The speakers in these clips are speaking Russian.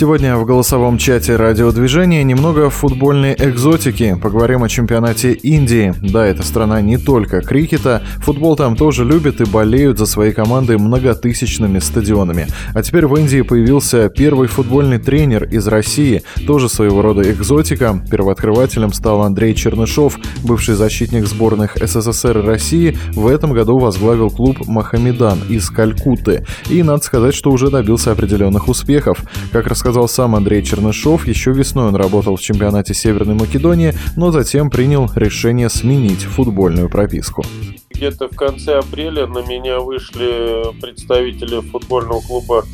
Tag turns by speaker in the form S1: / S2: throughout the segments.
S1: Сегодня в голосовом чате радиодвижения немного футбольной экзотики. Поговорим о чемпионате Индии. Да, эта страна не только крикета. Футбол там тоже любят и болеют за свои команды многотысячными стадионами. А теперь в Индии появился первый футбольный тренер из России. Тоже своего рода экзотика. Первооткрывателем стал Андрей Чернышов, бывший защитник сборных СССР и России. В этом году возглавил клуб «Махамедан» из Калькутты. И надо сказать, что уже добился определенных успехов. Как рассказал рассказал сам Андрей Чернышов, еще весной он работал в чемпионате Северной Македонии, но затем принял решение сменить футбольную прописку.
S2: Где-то в конце апреля на меня вышли представители футбольного клуба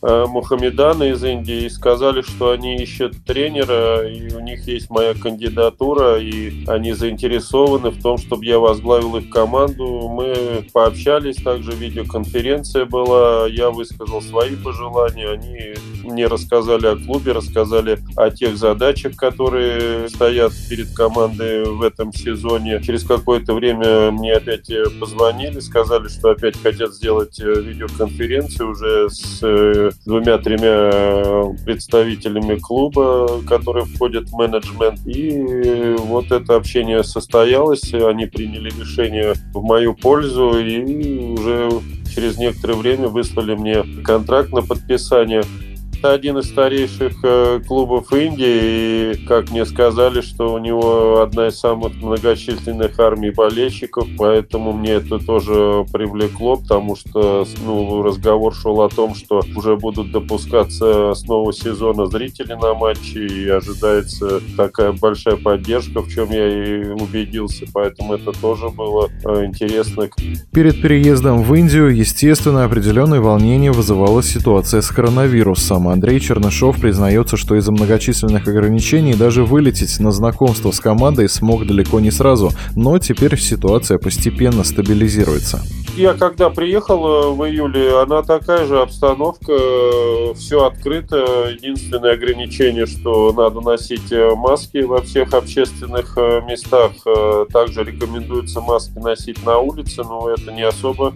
S2: Э, Мухаммедана из Индии и сказали, что они ищут тренера, и у них есть моя кандидатура, и они заинтересованы в том, чтобы я возглавил их команду. Мы пообщались, также видеоконференция была, я высказал свои пожелания, они мне рассказали о клубе, рассказали о тех задачах, которые стоят перед командой в этом сезоне. Через какое-то время мне опять позвонили, сказали, что опять хотят сделать э, видеоконференцию уже с э, двумя-тремя представителями клуба, которые входят в менеджмент. И вот это общение состоялось, они приняли решение в мою пользу и уже через некоторое время выслали мне контракт на подписание. Это один из старейших э, клубов Индии, и, как мне сказали, что у него одна из самых многочисленных армий болельщиков, поэтому мне это тоже привлекло, потому что ну, разговор шел о том, что уже будут допускаться с нового сезона зрители на матче, и ожидается такая большая поддержка, в чем я и убедился, поэтому это тоже было э, интересно.
S1: Перед переездом в Индию, естественно, определенное волнение вызывала ситуация с коронавирусом. Андрей Чернышов признается, что из-за многочисленных ограничений даже вылететь на знакомство с командой смог далеко не сразу, но теперь ситуация постепенно стабилизируется.
S2: Я когда приехал э, в июле, она такая же обстановка, э, все открыто. Единственное ограничение, что надо носить э, маски во всех общественных местах. Также рекомендуется маски носить на улице, но это не особо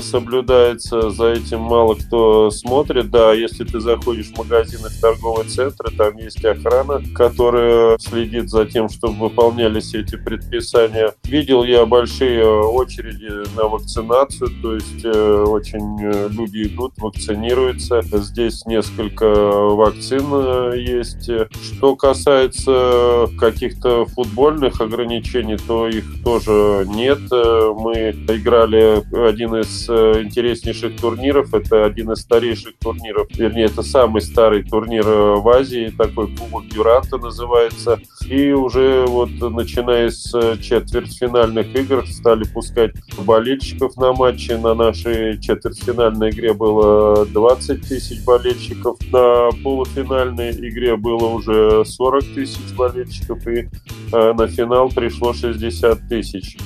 S2: соблюдается, за этим мало кто смотрит. Да, если ты заходишь в магазины, в торговые центры, там есть охрана, которая следит за тем, чтобы выполнялись эти предписания. Видел я большие очереди на вакцинацию, то есть э, очень э, люди идут, вакцинируются. Здесь несколько вакцин есть. Что касается каких-то футбольных ограничений, то их тоже нет. Мы играли один из э, интереснейших турниров. Это один из старейших турниров, вернее, это самый старый турнир э, в Азии, такой Кубок Дюранта называется. И уже вот начиная с э, четвертьфинальных игр стали пускать болельщиков на матчи. На нашей четвертьфинальной игре было 20 тысяч болельщиков. На полуфинальной игре было уже 40 тысяч болельщиков. И на финал пришло 60 тысяч.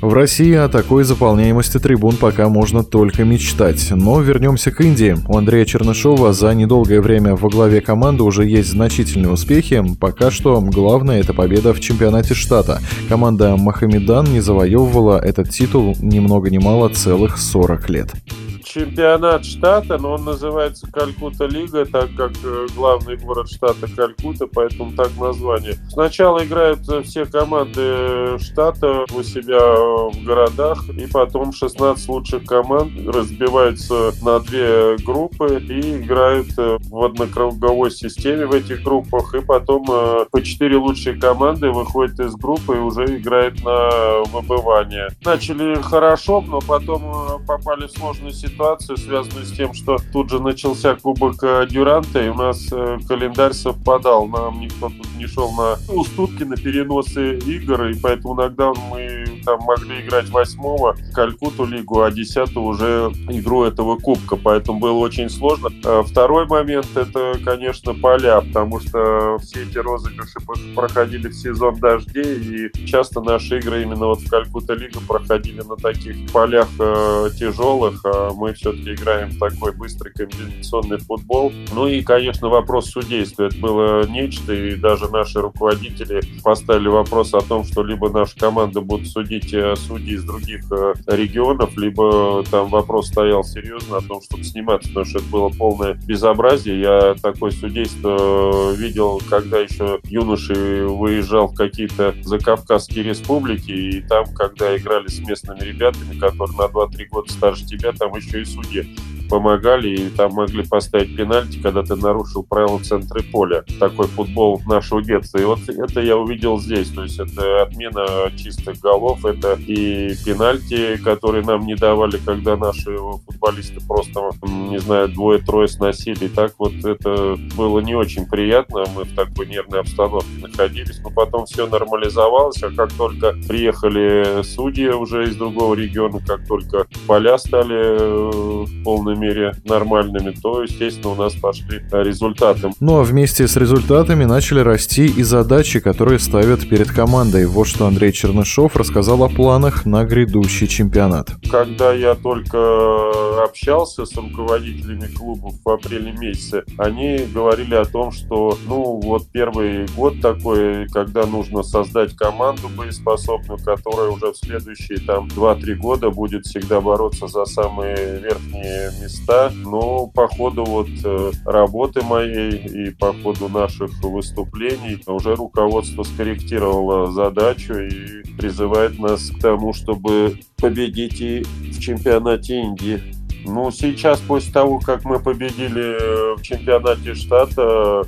S1: В России о такой заполняемости трибун пока можно только мечтать. Но вернемся к Индии. У Андрея Чернышова за недолгое время во главе команды уже есть значительные успехи. Пока что главное это победа в чемпионате штата. Команда Махамедан не завоевывала этот титул ни много ни мало целых 40 лет
S2: чемпионат штата, но он называется Калькута Лига, так как э, главный город штата Калькута, поэтому так название. Сначала играют э, все команды штата у себя в городах, и потом 16 лучших команд разбиваются на две группы и играют э, в однокруговой системе в этих группах, и потом по 4 лучшие команды выходят из группы и уже играют на выбывание. Начали хорошо, но потом попали в сложную ситуацию ситуацию, связанную с тем, что тут же начался Кубок э, Дюранта, и у нас э, календарь совпадал. Нам никто тут не шел на уступки, на переносы игр, и поэтому иногда мы там могли играть восьмого Калькуту лигу, а десятую уже игру этого кубка, поэтому было очень сложно. А второй момент — это, конечно, поля, потому что все эти розыгрыши проходили в сезон дождей, и часто наши игры именно вот в Калькута лигу проходили на таких полях э, тяжелых, а мы все-таки играем в такой быстрый комбинационный футбол. Ну и, конечно, вопрос судейства. Это было нечто, и даже наши руководители поставили вопрос о том, что либо наша команда будет судить приводить э, судей из других э, регионов, либо там вопрос стоял серьезно о том, чтобы сниматься, потому что это было полное безобразие. Я такое судейство видел, когда еще юноши выезжал в какие-то закавказские республики, и там, когда играли с местными ребятами, которые на 2-3 года старше тебя, там еще и судьи помогали, и там могли поставить пенальти, когда ты нарушил правила центра поля. Такой футбол нашего детства. И вот это я увидел здесь. То есть это отмена чистых голов, это и пенальти, которые нам не давали, когда наши футболисты просто, не знаю, двое-трое сносили. И так вот это было не очень приятно. Мы в такой нервной обстановке находились. Но потом все нормализовалось, а как только приехали судьи уже из другого региона, как только поля стали э, полными мере нормальными, то, естественно, у нас пошли результаты.
S1: Ну а вместе с результатами начали расти и задачи, которые ставят перед командой. Вот что Андрей Чернышов рассказал о планах на грядущий чемпионат.
S2: Когда я только общался с руководителями клубов в апреле месяце, они говорили о том, что, ну, вот первый год такой, когда нужно создать команду боеспособную, которая уже в следующие там 2-3 года будет всегда бороться за самые верхние места, но по ходу вот э, работы моей и по ходу наших выступлений уже руководство скорректировало задачу и призывает нас к тому, чтобы победить и в чемпионате Индии. Ну, сейчас, после того, как мы победили э, в чемпионате штата,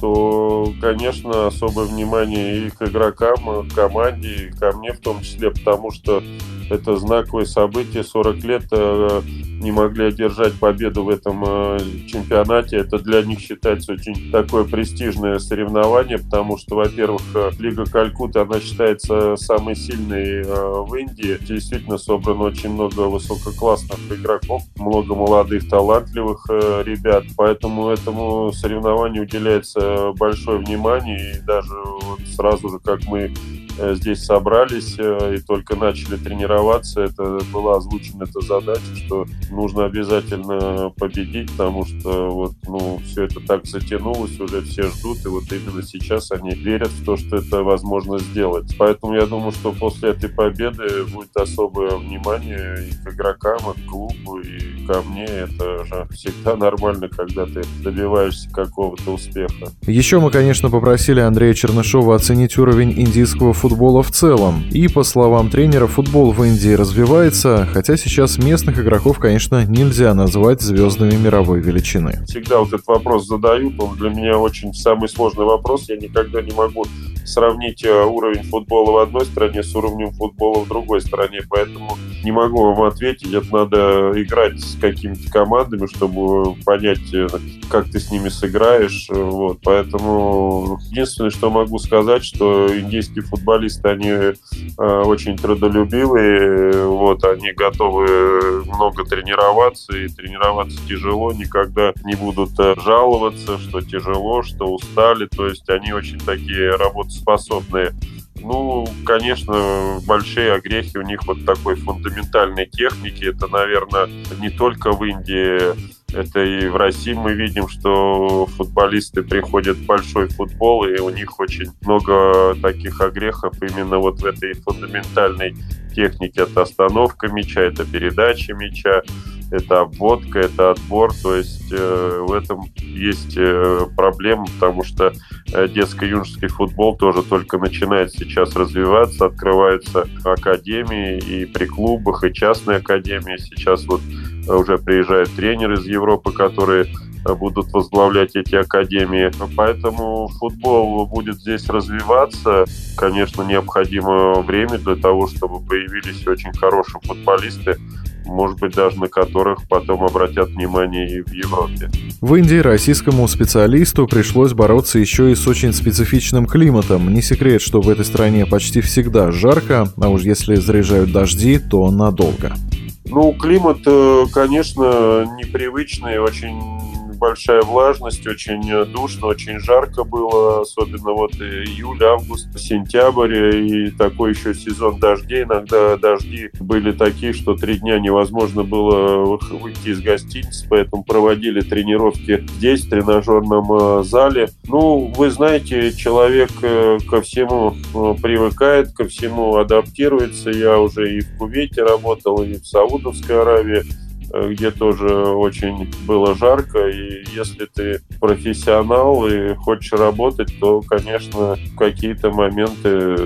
S2: то, конечно, особое внимание и к игрокам, и к команде, и ко мне в том числе, потому что это знаковое событие. 40 лет э, не могли одержать победу в этом э, чемпионате. Это для них считается очень такое престижное соревнование, потому что, во-первых, э, Лига Калькутта, она считается самой сильной в Индии. Действительно собрано очень много высококлассных игроков, много молодых, талантливых ребят. Поэтому этому соревнованию уделяется большое внимание. И даже сразу же, как мы здесь собрались э, и только начали тренироваться, это была озвучена эта задача, что нужно обязательно победить, потому что вот, ну, все это так затянулось, уже все ждут, и вот именно сейчас они верят в то, что это возможно сделать. Поэтому я думаю, что после этой победы будет особое внимание и к игрокам, и к клубу, и ко мне. Это же всегда нормально, когда ты добиваешься какого-то успеха.
S1: Еще мы, конечно, попросили Андрея Чернышова оценить уровень индийского футбола в целом. И, по словам тренера, футбол в Индии развивается, хотя сейчас местных игроков, конечно, нельзя назвать звездами мировой величины.
S2: Всегда вот этот вопрос задают, он для меня очень самый сложный вопрос. Я никогда не могу сравнить э, уровень футбола в одной стране с уровнем футбола в другой стране, поэтому не могу вам ответить. Это надо играть с какими-то командами, чтобы понять, э, как ты с ними сыграешь. Вот. Поэтому единственное, что могу сказать, что индийские футболисты, они э, очень трудолюбивые, вот, они готовы много тренироваться, и тренироваться тяжело, никогда не будут жаловаться, что тяжело, что устали. То есть они очень такие работоспособные. Ну, конечно, большие огрехи у них вот такой фундаментальной техники. Это, наверное, не только в Индии, это и в России мы видим, что футболисты приходят в большой футбол, и у них очень много таких огрехов именно вот в этой фундаментальной технике. Это остановка мяча, это передача мяча, это обводка, это отбор. То есть э, в этом есть э, проблема, потому что э, детско-юношеский футбол тоже только начинает сейчас развиваться, открываются академии и при клубах, и частные академии. Сейчас вот уже приезжают тренеры из Европы, которые э, будут возглавлять эти академии. Поэтому футбол будет здесь развиваться. Конечно, необходимо время для того, чтобы появились очень хорошие футболисты, может быть, даже на которых потом обратят внимание и в Европе.
S1: В Индии российскому специалисту пришлось бороться еще и с очень специфичным климатом. Не секрет, что в этой стране почти всегда жарко, а уж если заряжают дожди, то надолго.
S2: Ну, климат, э, конечно, непривычный, очень большая влажность, очень душно, очень жарко было, особенно вот июль, август, сентябрь и такой еще сезон дождей. Иногда дожди были такие, что три дня невозможно было выйти из гостиницы, поэтому проводили тренировки здесь, в тренажерном зале. Ну, вы знаете, человек ко всему привыкает, ко всему адаптируется. Я уже и в Кувейте работал, и в Саудовской Аравии э, где тоже очень было жарко, и если ты профессионал и хочешь работать, то, конечно, какие-то моменты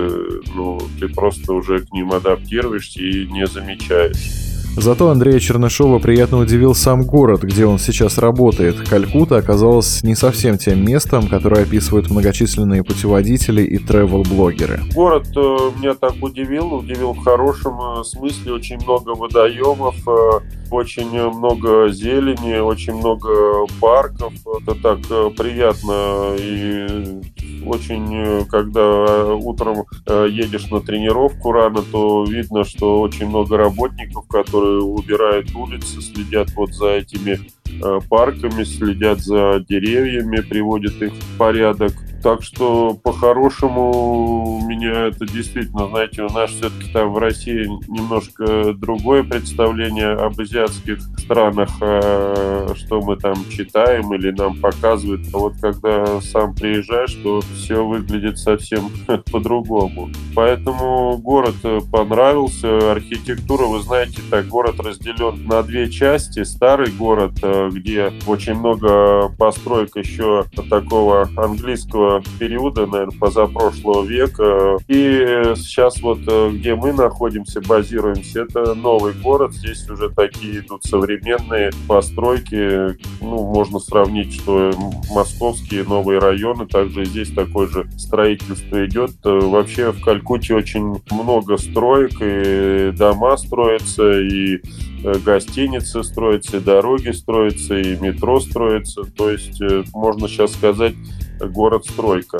S2: ну, ты просто уже к ним адаптируешься и не замечаешь.
S1: Зато Андрея Чернышова приятно удивил сам город, где он сейчас работает. Калькута оказалась не совсем тем местом, которое описывают многочисленные путеводители и тревел-блогеры.
S2: Город э, меня так удивил, удивил в хорошем э, смысле. Очень много водоемов, э, очень много зелени, очень много парков. Это так приятно и очень, когда утром едешь на тренировку рано, то видно, что очень много работников, которые убирают улицы, следят вот за этими э, парками, следят за деревьями, приводят их в порядок. Так что по-хорошему меня это действительно, знаете, у нас все-таки там в России немножко другое представление об азиатских странах, а что мы там читаем или нам показывают. А вот когда сам приезжаешь, то все выглядит совсем по-другому. Поэтому город понравился. Архитектура, вы знаете, так город разделен на две части. Старый город, э, где очень много построек еще такого английского периода, наверное, позапрошлого века. И сейчас вот э, где мы находимся, базируемся, это новый город. Здесь уже такие идут современные постройки. Ну, можно сравнить, что московские новые районы, также здесь такое же строительство идет. Э, вообще в Калькутте очень много строек, и дома строятся, и гостиницы строятся, и дороги строятся, и метро строится. То есть можно сейчас сказать, город-стройка.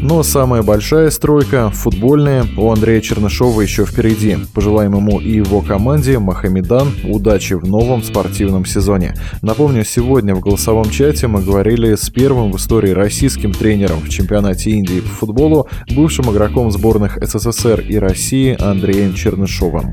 S1: Но самая большая стройка, футбольная, у Андрея Чернышова еще впереди. Пожелаем ему и его команде Махамедан удачи в новом спортивном сезоне. Напомню, сегодня в голосовом чате мы говорили с первым в истории российским тренером в чемпионате Индии по футболу, бывшим игроком сборных СССР и России Андреем Чернышовым.